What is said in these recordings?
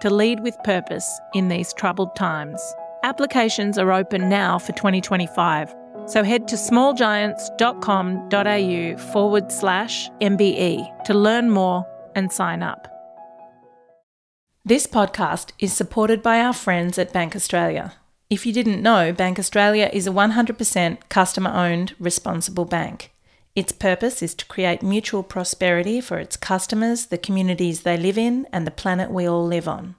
to lead with purpose in these troubled times. Applications are open now for 2025, so head to smallgiants.com.au forward slash MBE to learn more and sign up. This podcast is supported by our friends at Bank Australia. If you didn't know, Bank Australia is a 100% customer owned, responsible bank. Its purpose is to create mutual prosperity for its customers, the communities they live in, and the planet we all live on.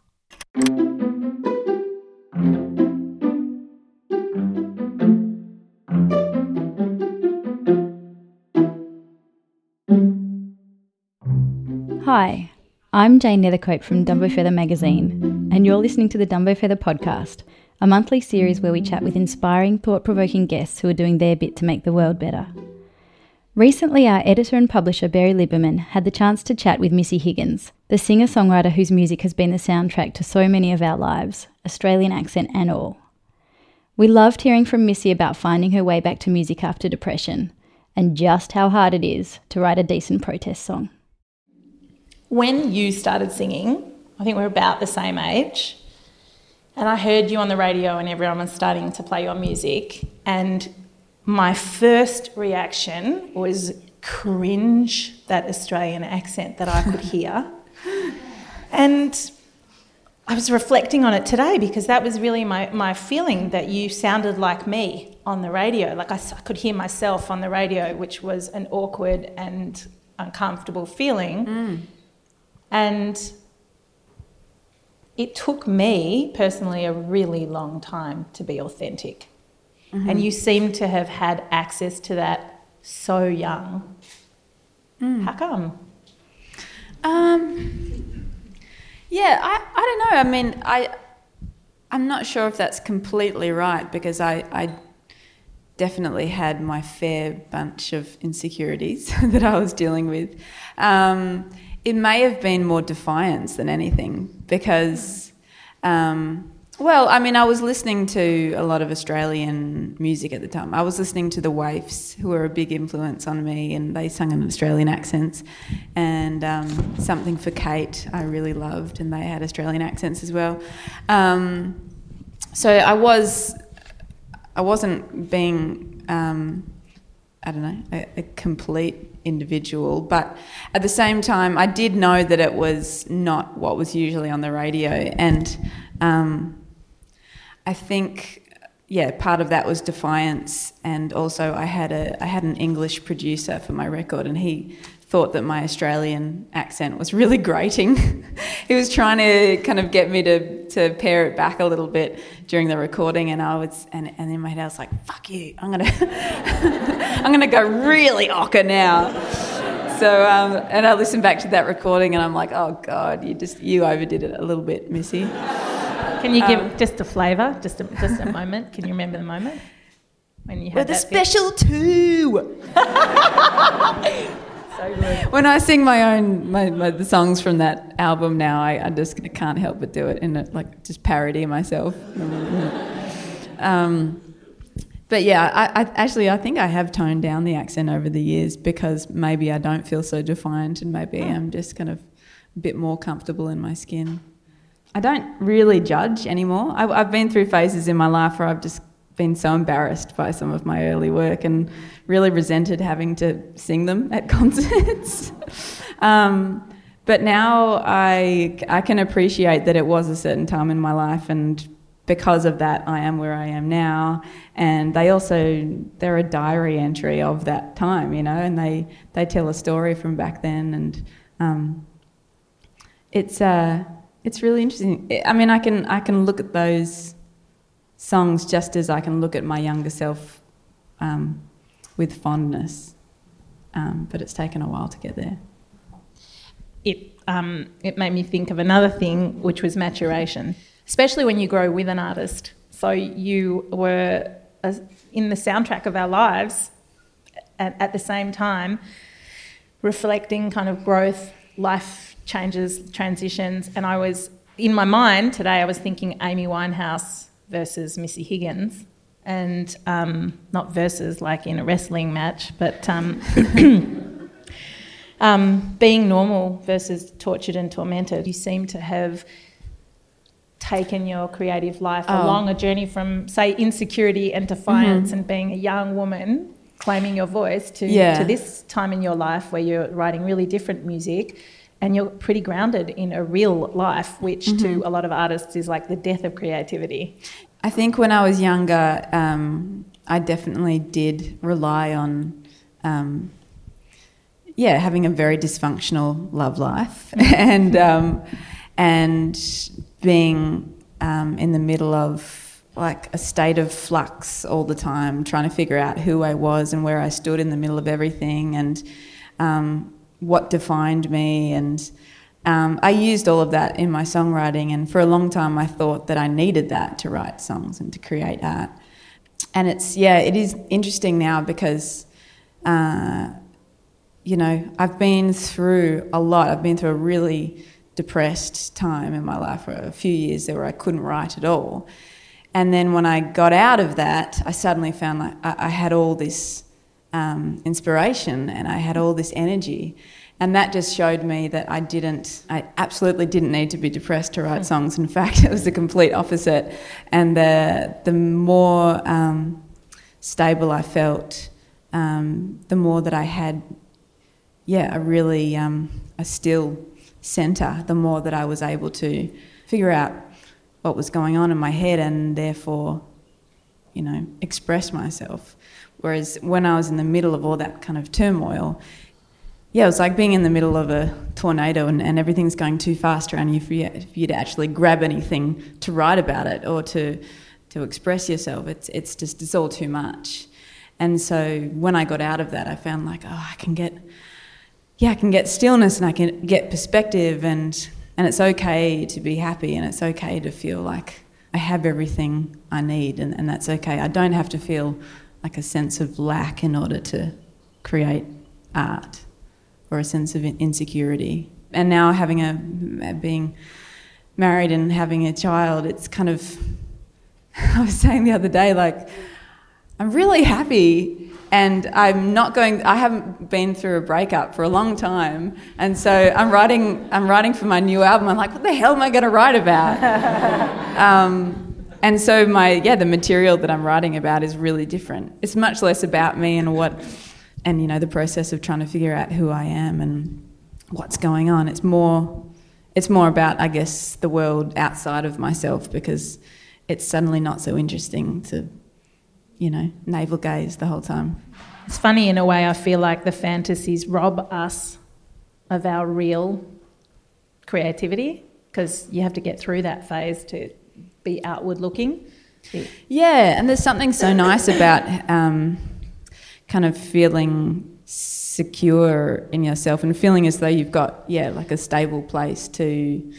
Hi, I'm Jane Nethercote from Dumbo Feather magazine, and you're listening to the Dumbo Feather podcast, a monthly series where we chat with inspiring, thought provoking guests who are doing their bit to make the world better. Recently, our editor and publisher Berry Liberman had the chance to chat with Missy Higgins, the singer songwriter whose music has been the soundtrack to so many of our lives, Australian accent and all. We loved hearing from Missy about finding her way back to music after depression and just how hard it is to write a decent protest song. When you started singing, I think we're about the same age, and I heard you on the radio and everyone was starting to play your music, and my first reaction was cringe that Australian accent that I could hear. and I was reflecting on it today because that was really my, my feeling that you sounded like me on the radio. Like I, I could hear myself on the radio, which was an awkward and uncomfortable feeling. Mm. And it took me personally a really long time to be authentic. Mm-hmm. And you seem to have had access to that so young. Mm. How come? Um, yeah, I, I don't know. I mean, I, I'm not sure if that's completely right because I, I definitely had my fair bunch of insecurities that I was dealing with. Um, it may have been more defiance than anything because, um, well, I mean, I was listening to a lot of Australian music at the time. I was listening to the Waifs, who were a big influence on me, and they sung in Australian accents. And um, Something for Kate, I really loved, and they had Australian accents as well. Um, so I was, I wasn't being, um, I don't know, a, a complete individual. But at the same time, I did know that it was not what was usually on the radio. And um, I think, yeah, part of that was defiance. And also, I had, a, I had an English producer for my record, and he thought that my Australian accent was really grating. he was trying to kind of get me to, to pare it back a little bit during the recording, and I was and, and in my head I was like, "Fuck you! I'm gonna I'm gonna go really ocker now." So um, and I listened back to that recording, and I'm like, "Oh God, you just you overdid it a little bit, Missy." Can you give Um, just a flavour, just a, just a moment? Can you remember the moment when you had a that bit? special two. So good. When I sing my own my, my, the songs from that album now, I, I just can't help but do it in a, like just parody myself. um, but yeah, I, I actually I think I have toned down the accent over the years because maybe I don't feel so defiant and maybe I'm just kind of a bit more comfortable in my skin. I don't really judge anymore. I, I've been through phases in my life where I've just been so embarrassed by some of my early work and really resented having to sing them at concerts. um, but now I, I can appreciate that it was a certain time in my life and because of that I am where I am now and they also they're a diary entry of that time you know and they they tell a story from back then and um, it's uh, it's really interesting I mean I can I can look at those songs just as I can look at my younger self um, with fondness. Um, but it's taken a while to get there. It um, it made me think of another thing, which was maturation. especially when you grow with an artist. So you were uh, in the soundtrack of our lives at, at the same time, reflecting kind of growth, life changes, transitions. And I was, in my mind today, I was thinking Amy Winehouse versus Missy Higgins. And um, not versus like in a wrestling match, but um, um, being normal versus tortured and tormented. You seem to have taken your creative life oh. along a journey from, say, insecurity and defiance mm-hmm. and being a young woman claiming your voice to, yeah. to this time in your life where you're writing really different music and you're pretty grounded in a real life, which mm-hmm. to a lot of artists is like the death of creativity. I think when I was younger, um, I definitely did rely on, um, yeah, having a very dysfunctional love life and um, and being um, in the middle of like a state of flux all the time, trying to figure out who I was and where I stood in the middle of everything and um, what defined me. And um, I used all of that in my songwriting. And for a long time, I thought that I needed that to write songs and to create art. And it's, yeah, it is interesting now because, uh, you know, I've been through a lot. I've been through a really depressed time in my life for a few years there where I couldn't write at all. And then when I got out of that, I suddenly found like I, I had all this um, inspiration and I had all this energy. And that just showed me that I didn't, I absolutely didn't need to be depressed to write songs. In fact, it was the complete opposite. And the, the more um, stable I felt, um, the more that I had, yeah, a really, um, a still centre, the more that I was able to figure out what was going on in my head and therefore, you know, express myself. Whereas when I was in the middle of all that kind of turmoil, yeah, it was like being in the middle of a tornado and, and everything's going too fast around you for, you for you to actually grab anything to write about it or to, to express yourself. It's, it's just, it's all too much. And so when I got out of that, I found like, oh, I can get, yeah, I can get stillness and I can get perspective and and it's okay to be happy and it's okay to feel like I have everything I need and, and that's okay. I don't have to feel like a sense of lack in order to create art or a sense of insecurity. And now having a being married and having a child, it's kind of I was saying the other day like I'm really happy and I'm not going. I haven't been through a breakup for a long time, and so I'm writing. I'm writing for my new album. I'm like, what the hell am I going to write about? um, and so my yeah, the material that I'm writing about is really different. It's much less about me and what, and you know, the process of trying to figure out who I am and what's going on. It's more. It's more about, I guess, the world outside of myself because it's suddenly not so interesting to you know, navel gaze the whole time. It's funny in a way, I feel like the fantasies rob us of our real creativity because you have to get through that phase to be outward looking. Yeah, and there's something so nice about um, kind of feeling secure in yourself and feeling as though you've got yeah like a stable place to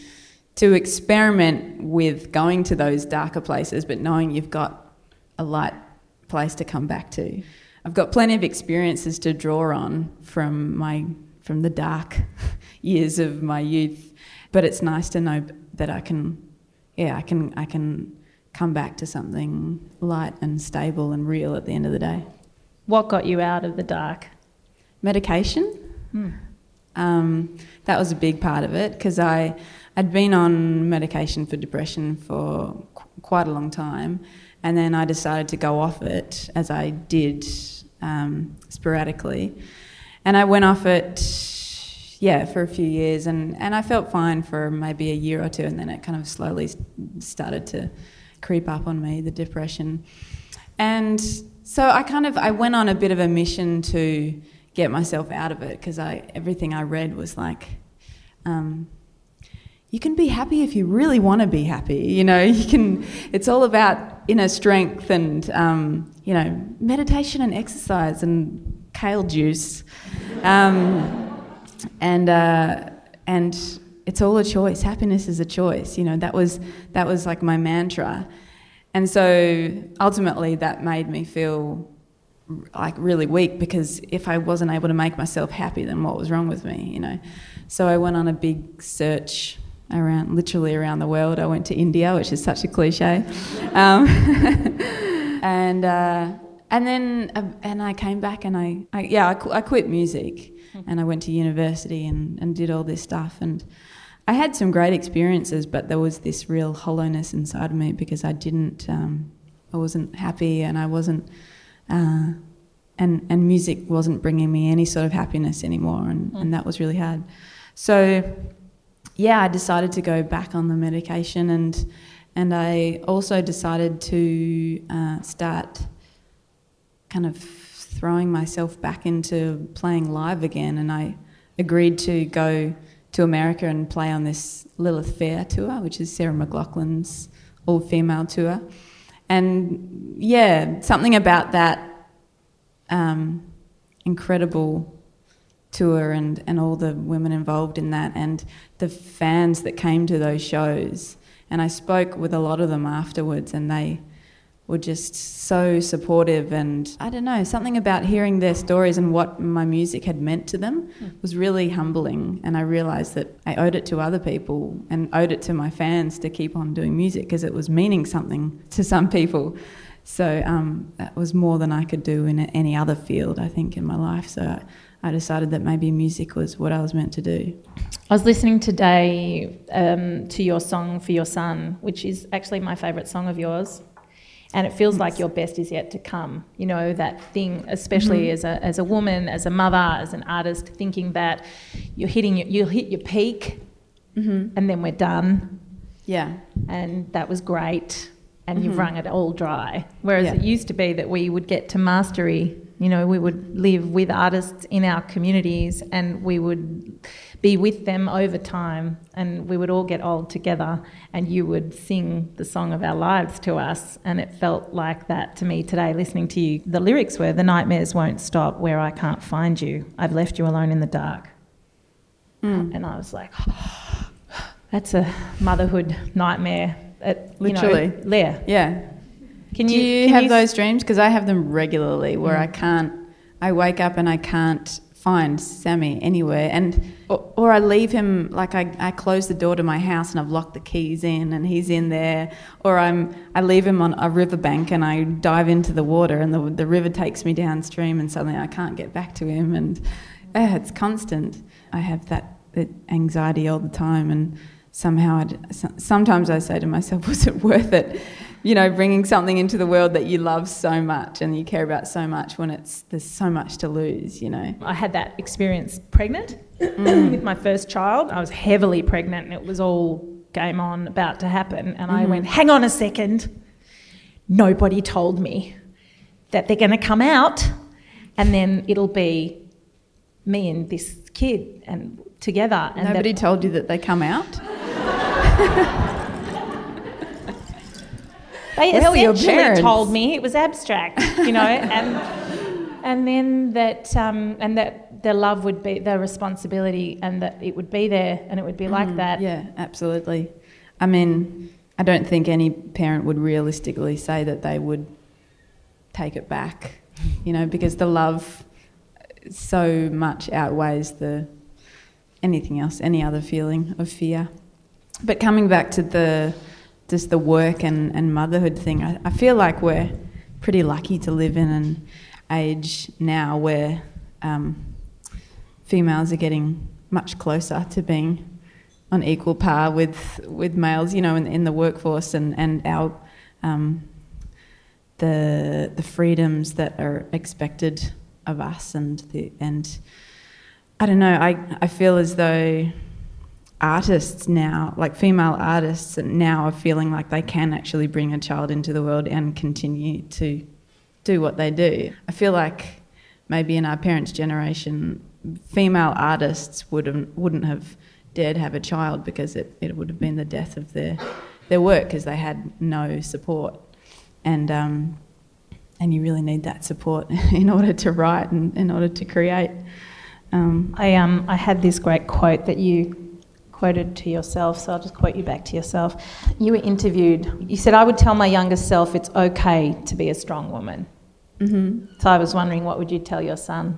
to experiment with going to those darker places but knowing you've got a light place to come back to. I've got plenty of experiences to draw on from my from the dark years of my youth, but it's nice to know that I can, yeah, I can I can come back to something light and stable and real at the end of the day. What got you out of the dark? Medication. Hmm. Um, that was a big part of it because I I'd been on medication for depression for qu- quite a long time and then I decided to go off it, as I did um, sporadically. And I went off it, yeah, for a few years, and, and I felt fine for maybe a year or two, and then it kind of slowly started to creep up on me, the depression. And so I kind of I went on a bit of a mission to get myself out of it because I everything I read was like. Um, you can be happy if you really want to be happy. You know, you can. It's all about inner strength and um, you know meditation and exercise and kale juice, um, and uh, and it's all a choice. Happiness is a choice. You know, that was that was like my mantra. And so ultimately that made me feel like really weak because if I wasn't able to make myself happy, then what was wrong with me, you know? So I went on a big search around, literally around the world. I went to India, which is such a cliche, um, and uh, and then uh, and I came back and I, I yeah I, qu- I, quit music and I went to university and, and did all this stuff and I had some great experiences, but there was this real hollowness inside of me because I didn't um, I wasn't happy and I wasn't. Uh, and, and music wasn't bringing me any sort of happiness anymore, and, mm. and that was really hard. So, yeah, I decided to go back on the medication, and and I also decided to uh, start kind of throwing myself back into playing live again, and I agreed to go to America and play on this Lilith Fair tour, which is Sarah McLachlan's all female tour. And yeah, something about that um, incredible tour and, and all the women involved in that and the fans that came to those shows. And I spoke with a lot of them afterwards, and they were just so supportive. And I don't know, something about hearing their stories and what my music had meant to them was really humbling. And I realised that I owed it to other people and owed it to my fans to keep on doing music because it was meaning something to some people. So um, that was more than I could do in any other field, I think, in my life. So I decided that maybe music was what I was meant to do. I was listening today um, to your song for your son, which is actually my favourite song of yours. And it feels like your best is yet to come. You know, that thing, especially mm-hmm. as, a, as a woman, as a mother, as an artist, thinking that you're hitting, you'll hit your peak mm-hmm. and then we're done. Yeah. And that was great. And mm-hmm. you've wrung it all dry. Whereas yeah. it used to be that we would get to mastery you know, we would live with artists in our communities and we would be with them over time and we would all get old together and you would sing the song of our lives to us. And it felt like that to me today, listening to you. The lyrics were, The nightmares won't stop where I can't find you. I've left you alone in the dark. Mm. And I was like, oh, that's a motherhood nightmare. At, Literally. Know, yeah. Yeah. Can you, you can have you... those dreams? Because I have them regularly where mm. I can't, I wake up and I can't find Sammy anywhere. And, or, or, I leave him, like I, I close the door to my house and I've locked the keys in and he's in there. Or I'm, I leave him on a riverbank and I dive into the water and the, the river takes me downstream and suddenly I can't get back to him. And uh, it's constant. I have that, that anxiety all the time. And somehow, I'd, sometimes I say to myself, was it worth it? You know, bringing something into the world that you love so much and you care about so much when it's there's so much to lose, you know. I had that experience pregnant mm. with my first child. I was heavily pregnant and it was all game on about to happen and mm. I mm-hmm. went, "Hang on a second. Nobody told me that they're going to come out and then it'll be me and this kid and together and Nobody that, told you that they come out? They well, essentially told me it was abstract, you know, and and then that um, and that the love would be the responsibility, and that it would be there, and it would be mm, like that. Yeah, absolutely. I mean, I don't think any parent would realistically say that they would take it back, you know, because the love so much outweighs the anything else, any other feeling of fear. But coming back to the just the work and, and motherhood thing, I, I feel like we're pretty lucky to live in an age now where um, females are getting much closer to being on equal par with with males, you know, in, in the workforce and and our um, the the freedoms that are expected of us and the and I don't know. I I feel as though artists now, like female artists now, are feeling like they can actually bring a child into the world and continue to do what they do. I feel like maybe in our parents' generation, female artists wouldn't wouldn't have dared have a child because it, it would have been the death of their their work because they had no support, and um, and you really need that support in order to write and in order to create. Um, I um I had this great quote that you quoted to yourself, so I'll just quote you back to yourself. You were interviewed. You said, I would tell my younger self it's okay to be a strong woman. Mm-hmm. So I was wondering, what would you tell your son?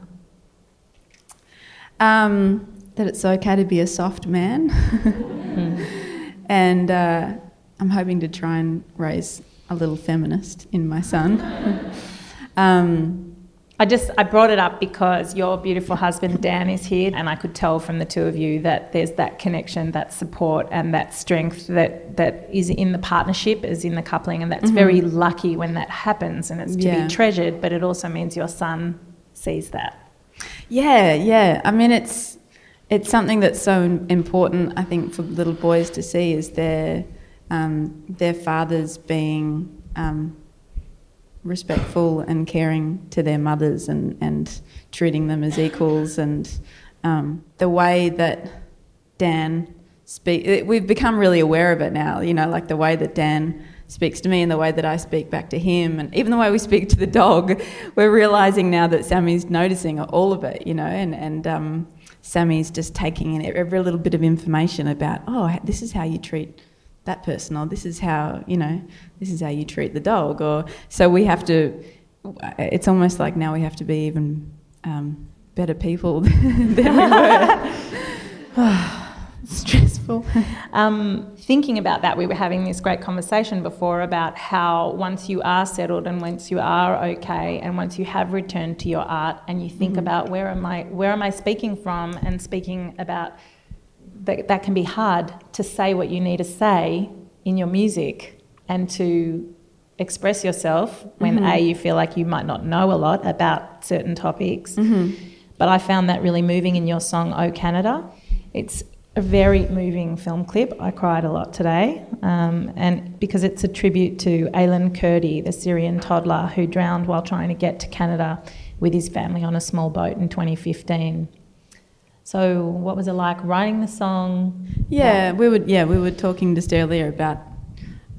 Um, that it's okay to be a soft man. mm. And uh, I'm hoping to try and raise a little feminist in my son. um, I just I brought it up because your beautiful husband Dan is here, and I could tell from the two of you that there's that connection, that support, and that strength that that is in the partnership, is in the coupling, and that's mm-hmm. very lucky when that happens, and it's to yeah. be treasured. But it also means your son sees that. Yeah, yeah. I mean, it's it's something that's so important. I think for little boys to see is their um, their fathers being. Um, respectful and caring to their mothers and, and treating them as equals. And um, the way that Dan speak, we've become really aware of it now. You know, like the way that Dan speaks to me and the way that I speak back to him, and even the way we speak to the dog. We're realizing now that Sammy's noticing all of it. You know, and and um, Sammy's just taking in every little bit of information about, oh, this is how you treat that person or this is how you know this is how you treat the dog or so we have to it's almost like now we have to be even um, better people than we were stressful um, thinking about that we were having this great conversation before about how once you are settled and once you are okay and once you have returned to your art and you think mm-hmm. about where am i where am i speaking from and speaking about that, that can be hard to say what you need to say in your music and to express yourself when mm-hmm. a you feel like you might not know a lot about certain topics mm-hmm. but i found that really moving in your song oh canada it's a very moving film clip i cried a lot today um, and because it's a tribute to Aylan Kurdi the syrian toddler who drowned while trying to get to canada with his family on a small boat in 2015 so, what was it like writing the song? Yeah, we would. Yeah, we were talking just earlier about.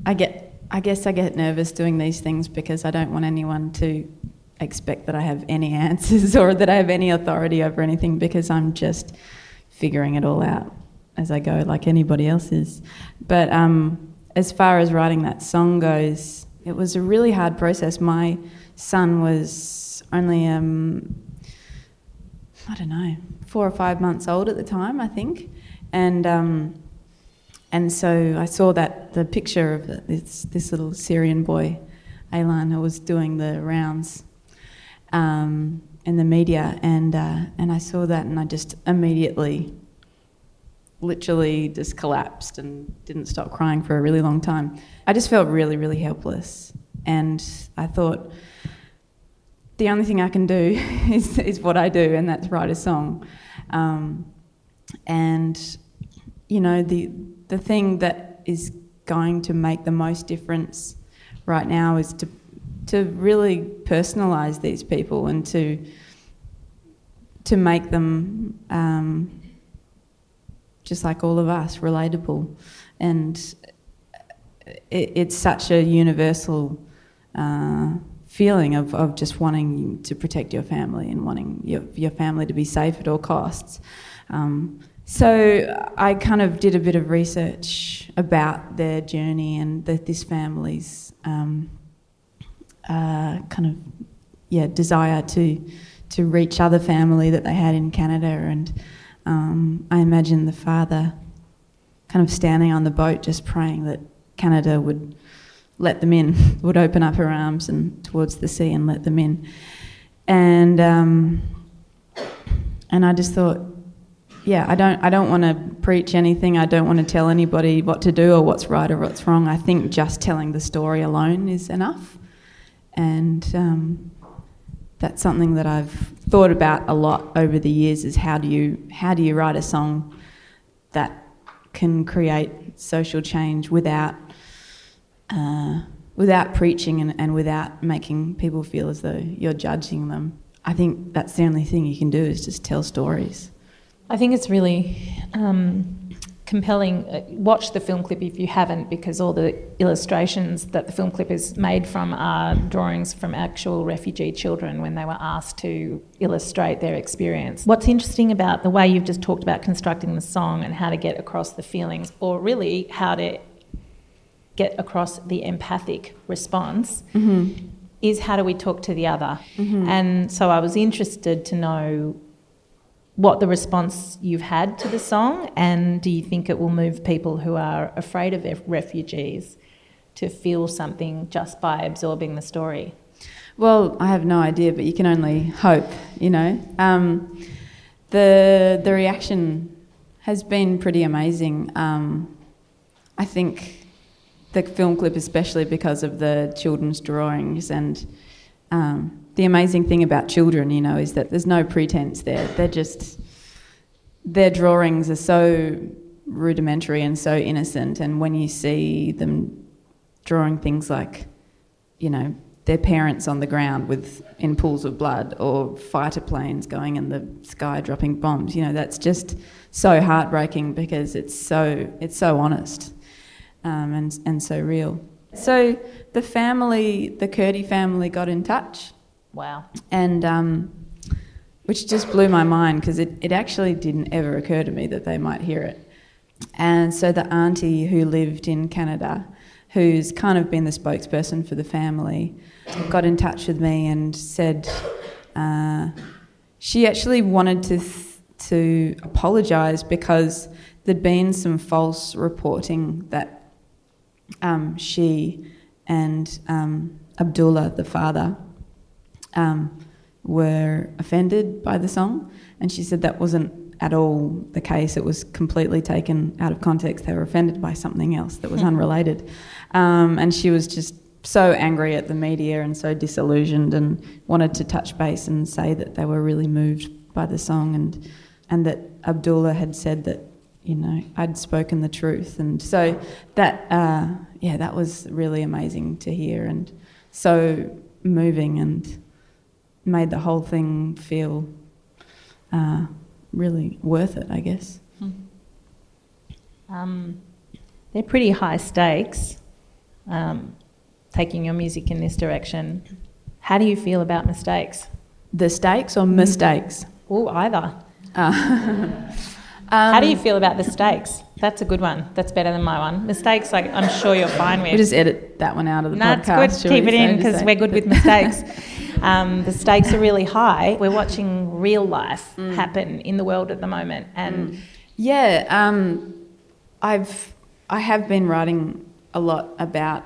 I get. I guess I get nervous doing these things because I don't want anyone to expect that I have any answers or that I have any authority over anything because I'm just figuring it all out as I go, like anybody else is. But um, as far as writing that song goes, it was a really hard process. My son was only um, I don't know, four or five months old at the time, I think, and um, and so I saw that the picture of this this little Syrian boy, Aylan, who was doing the rounds um, in the media, and uh, and I saw that, and I just immediately, literally, just collapsed and didn't stop crying for a really long time. I just felt really, really helpless, and I thought the only thing I can do is, is what I do, and that's write a song. Um, and you know, the the thing that is going to make the most difference right now is to to really personalize these people and to to make them um, just like all of us relatable and it, it's such a universal uh, feeling of, of just wanting to protect your family and wanting your, your family to be safe at all costs. Um, so I kind of did a bit of research about their journey and the, this family's um, uh, kind of yeah desire to to reach other family that they had in Canada, and um, I imagine the father kind of standing on the boat just praying that Canada would let them in, would open up her arms and towards the sea and let them in. And um, and I just thought, yeah, I don't I don't want to preach anything. I don't want to tell anybody what to do or what's right or what's wrong. I think just telling the story alone is enough. And um, that's something that I've thought about a lot over the years is how do you how do you write a song that can create social change without uh, without preaching and, and without making people feel as though you're judging them. I think that's the only thing you can do is just tell stories. I think it's really um, compelling. Uh, watch the film clip if you haven't, because all the illustrations that the film clip is made from are drawings from actual refugee children when they were asked to illustrate their experience. What's interesting about the way you've just talked about constructing the song and how to get across the feelings, or really how to get across the empathic response. Mm-hmm. Is how do we talk to the other? Mm-hmm. And so I was interested to know what the response you've had to the song, and do you think it will move people who are afraid of refugees to feel something just by absorbing the story? Well, I have no idea, but you can only hope, you know. Um, the the reaction has been pretty amazing. Um, I think the film clip, especially because of the children's drawings and um, the amazing thing about children, you know, is that there's no pretense there. They're just, their drawings are so rudimentary and so innocent. And when you see them drawing things like, you know, their parents on the ground with in pools of blood or fighter planes going in the sky dropping bombs, you know, that's just so heartbreaking because it's so it's so honest um, and and so real. So the family, the Kurdi family, got in touch Wow. And um, which just blew my mind because it, it actually didn't ever occur to me that they might hear it. And so the auntie who lived in Canada, who's kind of been the spokesperson for the family, got in touch with me and said uh, she actually wanted to th- to apologise because there'd been some false reporting that um, she and um, Abdullah, the father, um, were offended by the song, and she said that wasn't at all the case. It was completely taken out of context. They were offended by something else that was hmm. unrelated, um, and she was just so angry at the media and so disillusioned, and wanted to touch base and say that they were really moved by the song, and and that Abdullah had said that you know I'd spoken the truth, and so that uh, yeah, that was really amazing to hear and so moving and made the whole thing feel uh, really worth it, I guess. Hmm. Um, they're pretty high stakes, um, taking your music in this direction. How do you feel about mistakes? The stakes or mistakes? Oh, either. Uh, How do you um, feel about the stakes? That's a good one. That's better than my one. Mistakes, like I'm sure you're fine with. We'll just edit that one out of the no, podcast. That's good. Keep it in because we're good with mistakes. um, the stakes are really high. We're watching real life mm. happen in the world at the moment, and mm. yeah, um, I've I have been writing a lot about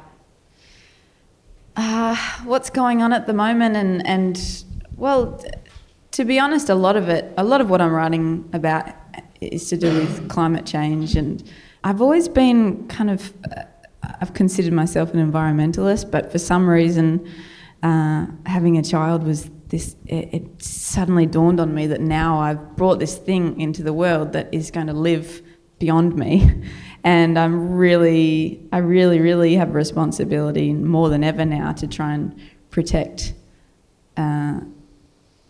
uh, what's going on at the moment, and and well, to be honest, a lot of it, a lot of what I'm writing about is to do with climate change. And I've always been kind of, uh, I've considered myself an environmentalist, but for some reason, uh, having a child was this, it, it, suddenly dawned on me that now I've brought this thing into the world that is going to live beyond me. And I'm really, I really, really have a responsibility more than ever now to try and protect uh,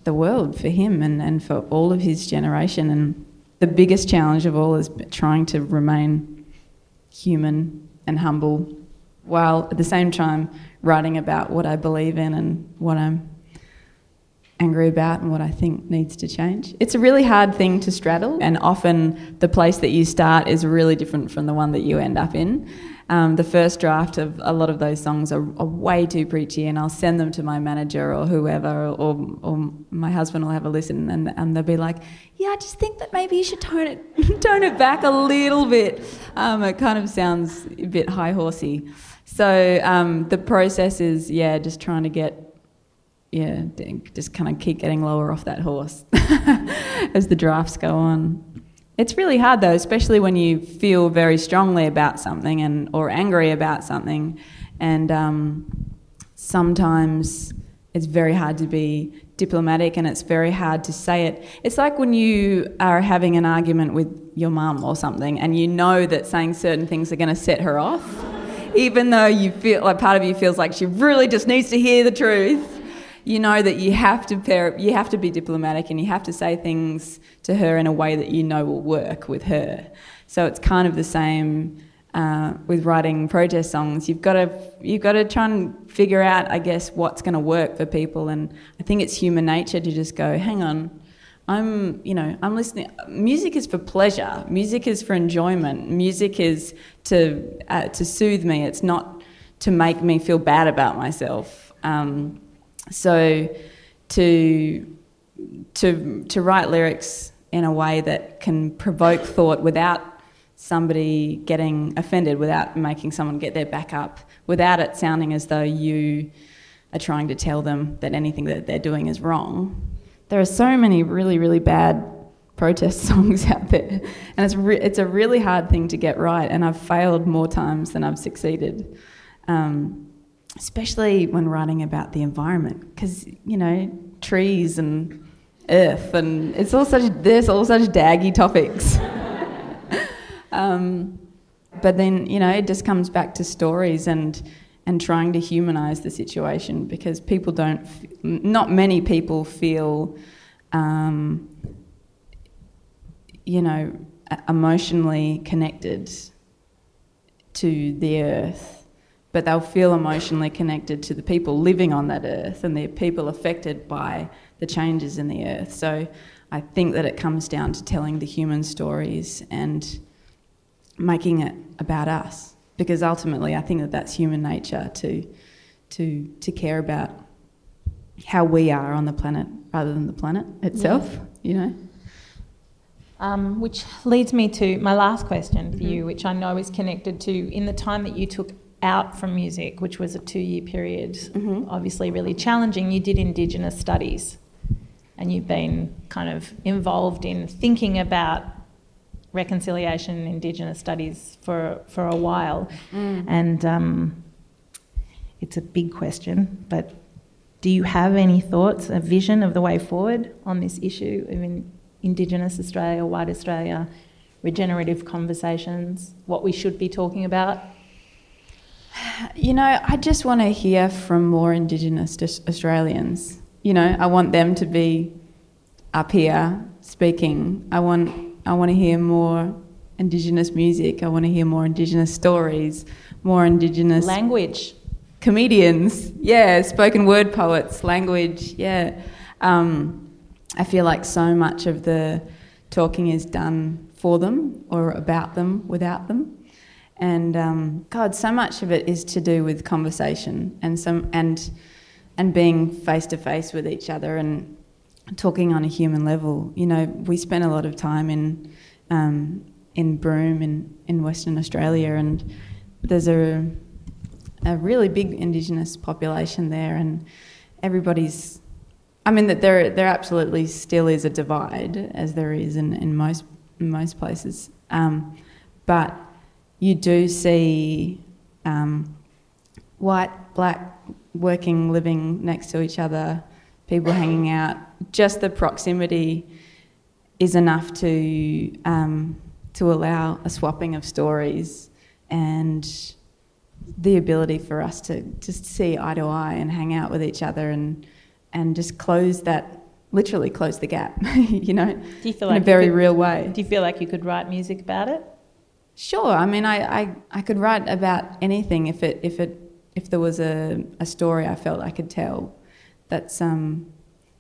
the world for him and, and for all of his generation. And the biggest challenge of all is trying to remain human and humble while at the same time writing about what I believe in and what I'm angry about and what I think needs to change. It's a really hard thing to straddle, and often the place that you start is really different from the one that you end up in. Um, the first draft of a lot of those songs are, are, way too preachy, and I'll send them to my manager or whoever, or, or my husband will have a listen, and, and they'll be like, "Yeah, I just think that maybe you should tone it tone it back a little bit." Um, it kind of sounds a bit high horsey. So um, the process is, yeah, just trying to get yeah, just kind of keep getting lower off that horse as the drafts go on. It's really hard though, especially when you feel very strongly about something and or angry about something, and um, sometimes it's very hard to be diplomatic and it's very hard to say it. It's like when you are having an argument with your mum or something, and you know that saying certain things are going to set her off, even though you feel like part of you feels like she really just needs to hear the truth you know that you have to pair, you have to be diplomatic and you have to say things to her in a way that you know will work with her. So it's kind of the same uh, with writing protest songs. You've got to you've got to try and figure out, I guess, what's going to work for people. And I think it's human nature to just go, hang on. I'm, you know, I'm listening. Music is for pleasure. Music is for enjoyment. Music is to uh, to soothe me. It's not to make me feel bad about myself. Um, so to to to write lyrics in a way that can provoke thought without somebody getting offended, without making someone get their back up, without it sounding as though you are trying to tell them that anything that they're doing is wrong. There are so many really, really bad protest songs out there, and it's re- it's a really hard thing to get right. And I've failed more times than I've succeeded. Um, especially when writing about the environment, because you know trees and earth, and it's all such there's all such daggy topics. um, but then you know it just comes back to stories and and trying to humanize the situation because people don't, not many people feel, um, you know, emotionally connected to the earth but they'll feel emotionally connected to the people living on that earth and the people affected by the changes in the earth. So I think that it comes down to telling the human stories and making it about us because ultimately I think that that's human nature to to to care about how we are on the planet rather than the planet itself, yeah. you know. Um, which leads me to my last question for mm-hmm. you, which I know is connected to in the time that you took out from music, which was a two year period, mm-hmm. obviously really challenging, you did Indigenous studies and you've been kind of involved in thinking about reconciliation in Indigenous studies for, for a while. Mm. And um, it's a big question, but do you have any thoughts, a vision of the way forward on this issue of in Indigenous Australia, white Australia, regenerative conversations, what we should be talking about? You know, I just want to hear from more Indigenous Australians. You know, I want them to be up here speaking. I want I want to hear more Indigenous music. I want to hear more Indigenous stories, more Indigenous language, comedians. Yeah, spoken word poets, language. Yeah, um, I feel like so much of the talking is done for them or about them without them and um, God, so much of it is to do with conversation and some and and being face to face with each other and talking on a human level. You know, we spent a lot of time in um, in Broome in in Western Australia, and there's a a really big Indigenous population there, and everybody's. I mean that there there absolutely still is a divide, as there is in, in most in most places, um, but you do see um, white, black, working, living next to each other, people hanging out. Just the proximity is enough to um, to allow a swapping of stories and the ability for us to just see eye to eye and hang out with each other and and just close that literally close the gap you know do you feel like in a very could, real way do you feel like you could write music about it Sure. I mean, I, I, I could write about anything if it if it if there was a, a story I felt I could tell. That's um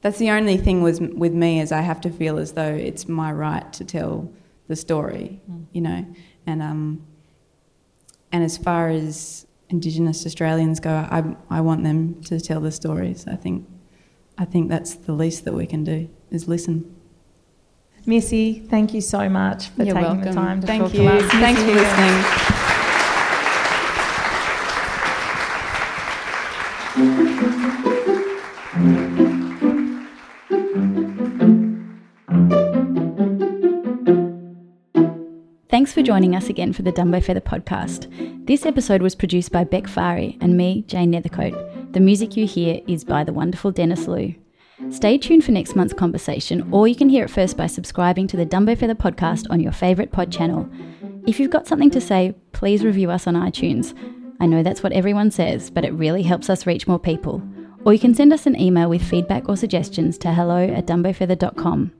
that's the only thing was with me is I have to feel as though it's my right to tell the story, mm. you know. And um and as far as Indigenous Australians go, I I want them to tell the stories. I think I think that's the least that we can do is listen. Missy, thank you so much for You're taking welcome. the time to thank talk you. to us. Thanks for listening. Thanks for joining us again for the Dumbo Feather podcast. This episode was produced by Beck Fari and me, Jane Nethercote. The music you hear is by the wonderful Dennis Liu. Stay tuned for next month's conversation, or you can hear it first by subscribing to the Dumbo Feather podcast on your favourite pod channel. If you've got something to say, please review us on iTunes. I know that's what everyone says, but it really helps us reach more people. Or you can send us an email with feedback or suggestions to hello at dumbofeather.com.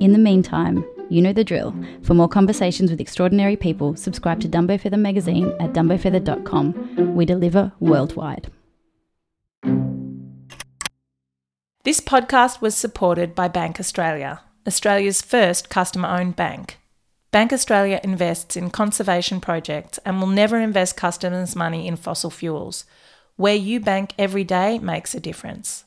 In the meantime, you know the drill. For more conversations with extraordinary people, subscribe to Dumbo Feather magazine at dumbofeather.com. We deliver worldwide. This podcast was supported by Bank Australia, Australia's first customer owned bank. Bank Australia invests in conservation projects and will never invest customers' money in fossil fuels. Where you bank every day makes a difference.